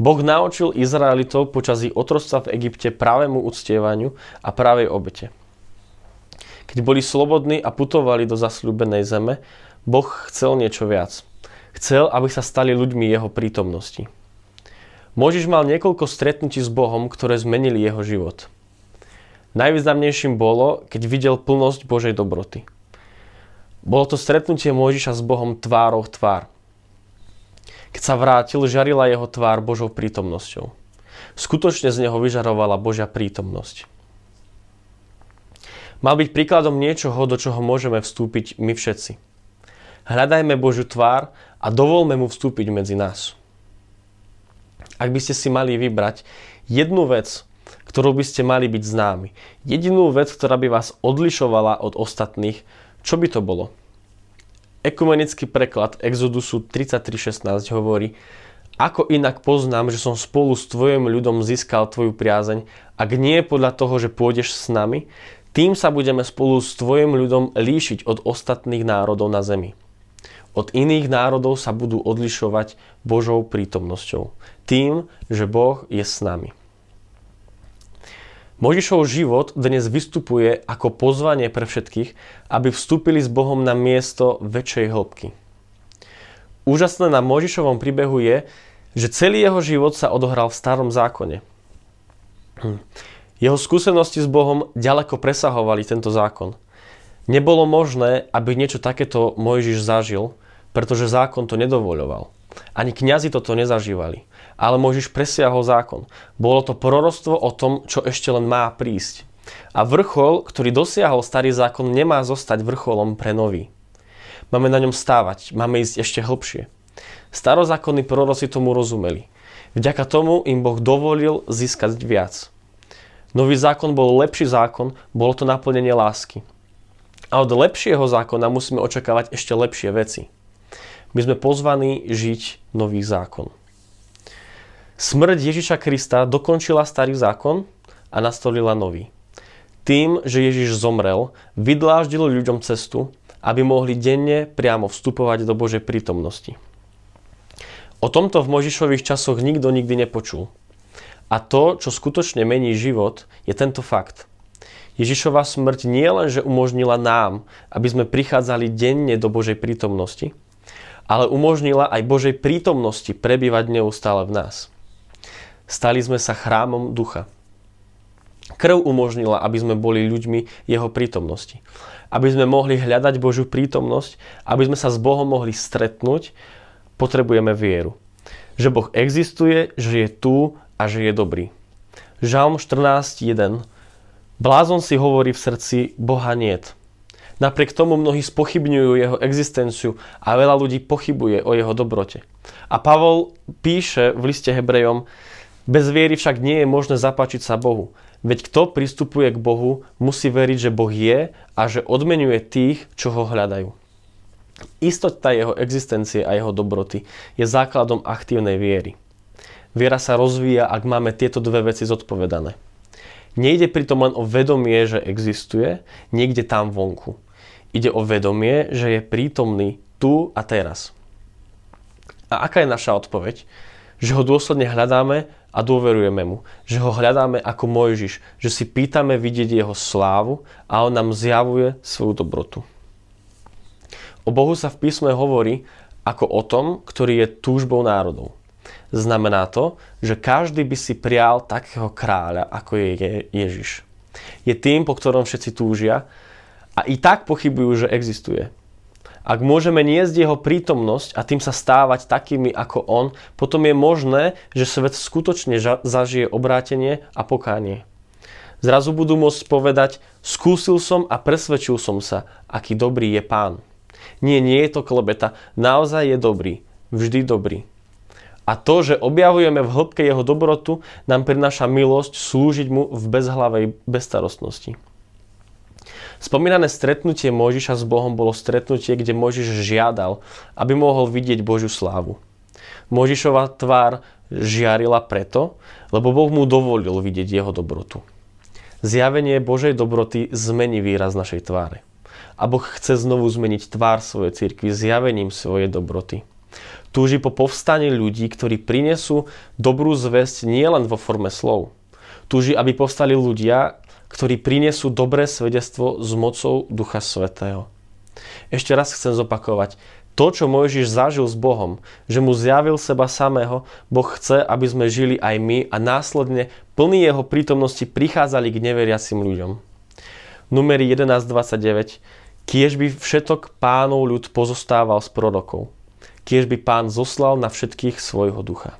Boh naučil Izraelitov počas ich otroctva v Egypte pravému uctievaniu a pravej obete. Keď boli slobodní a putovali do zasľúbenej zeme, Boh chcel niečo viac. Chcel, aby sa stali ľuďmi jeho prítomnosti. Možiš mal niekoľko stretnutí s Bohom, ktoré zmenili jeho život. Najvýznamnejším bolo, keď videl plnosť Božej dobroty. Bolo to stretnutie Mojžiša s Bohom tvárou tvár. Keď sa vrátil, žarila jeho tvár Božou prítomnosťou. Skutočne z neho vyžarovala Božia prítomnosť. Mal byť príkladom niečoho, do čoho môžeme vstúpiť my všetci. Hľadajme Božiu tvár a dovolme mu vstúpiť medzi nás. Ak by ste si mali vybrať jednu vec, ktorou by ste mali byť známi, jedinú vec, ktorá by vás odlišovala od ostatných, čo by to bolo? Ekumenický preklad Exodusu 33.16 hovorí, ako inak poznám, že som spolu s tvojim ľudom získal tvoju priazeň, ak nie podľa toho, že pôjdeš s nami, tým sa budeme spolu s tvojim ľudom líšiť od ostatných národov na zemi. Od iných národov sa budú odlišovať Božou prítomnosťou. Tým, že Boh je s nami. Možišov život dnes vystupuje ako pozvanie pre všetkých, aby vstúpili s Bohom na miesto väčšej hĺbky. Úžasné na Možišovom príbehu je, že celý jeho život sa odohral v starom zákone. Jeho skúsenosti s Bohom ďaleko presahovali tento zákon. Nebolo možné, aby niečo takéto Mojžiš zažil, pretože zákon to nedovoľoval. Ani kňazi toto nezažívali ale Mojžiš presiahol zákon. Bolo to prorostvo o tom, čo ešte len má prísť. A vrchol, ktorý dosiahol starý zákon, nemá zostať vrcholom pre nový. Máme na ňom stávať, máme ísť ešte hlbšie. Starozákonní proroci tomu rozumeli. Vďaka tomu im Boh dovolil získať viac. Nový zákon bol lepší zákon, bolo to naplnenie lásky. A od lepšieho zákona musíme očakávať ešte lepšie veci. My sme pozvaní žiť nový zákon. Smrť Ježiša Krista dokončila starý zákon a nastolila nový. Tým, že Ježiš zomrel, vydláždil ľuďom cestu, aby mohli denne priamo vstupovať do Božej prítomnosti. O tomto v Možišových časoch nikto nikdy nepočul. A to, čo skutočne mení život, je tento fakt. Ježišova smrť nie len, že umožnila nám, aby sme prichádzali denne do Božej prítomnosti, ale umožnila aj Božej prítomnosti prebývať neustále v nás. Stali sme sa chrámom ducha. Krv umožnila, aby sme boli ľuďmi jeho prítomnosti. Aby sme mohli hľadať Božiu prítomnosť, aby sme sa s Bohom mohli stretnúť, potrebujeme vieru. Že Boh existuje, že je tu a že je dobrý. Žalm 14.1 Blázon si hovorí v srdci, Boha niet. Napriek tomu mnohí spochybňujú jeho existenciu a veľa ľudí pochybuje o jeho dobrote. A Pavol píše v liste Hebrejom, bez viery však nie je možné zapáčiť sa Bohu. Veď kto pristupuje k Bohu, musí veriť, že Boh je a že odmenuje tých, čo ho hľadajú. Istota jeho existencie a jeho dobroty je základom aktívnej viery. Viera sa rozvíja, ak máme tieto dve veci zodpovedané. Nejde pritom len o vedomie, že existuje niekde tam vonku. Ide o vedomie, že je prítomný tu a teraz. A aká je naša odpoveď? Že ho dôsledne hľadáme a dôverujeme mu, že ho hľadáme ako Mojžiš, že si pýtame vidieť jeho slávu a on nám zjavuje svoju dobrotu. O Bohu sa v písme hovorí ako o tom, ktorý je túžbou národov. Znamená to, že každý by si prial takého kráľa, ako je Ježiš. Je tým, po ktorom všetci túžia a i tak pochybujú, že existuje. Ak môžeme niesť jeho prítomnosť a tým sa stávať takými ako on, potom je možné, že svet skutočne zažije obrátenie a pokánie. Zrazu budú môcť povedať, skúsil som a presvedčil som sa, aký dobrý je pán. Nie, nie je to klebeta, naozaj je dobrý, vždy dobrý. A to, že objavujeme v hĺbke jeho dobrotu, nám prináša milosť slúžiť mu v bezhlavej bezstarostnosti. Spomínané stretnutie Mojžiša s Bohom bolo stretnutie, kde Mojžiš žiadal, aby mohol vidieť Božiu slávu. Mojžišova tvár žiarila preto, lebo Boh mu dovolil vidieť jeho dobrotu. Zjavenie Božej dobroty zmení výraz našej tváre. A Boh chce znovu zmeniť tvár svojej cirkvi zjavením svojej dobroty. Túži po povstaní ľudí, ktorí prinesú dobrú zväzť nielen vo forme slov. Túži, aby povstali ľudia, ktorí prinesú dobré svedectvo s mocou Ducha Svetého. Ešte raz chcem zopakovať. To, čo Mojžiš zažil s Bohom, že mu zjavil seba samého, Boh chce, aby sme žili aj my a následne plný jeho prítomnosti prichádzali k neveriacim ľuďom. Numeri 11.29 Kiež by všetok pánov ľud pozostával z prorokov kiež by pán zoslal na všetkých svojho ducha.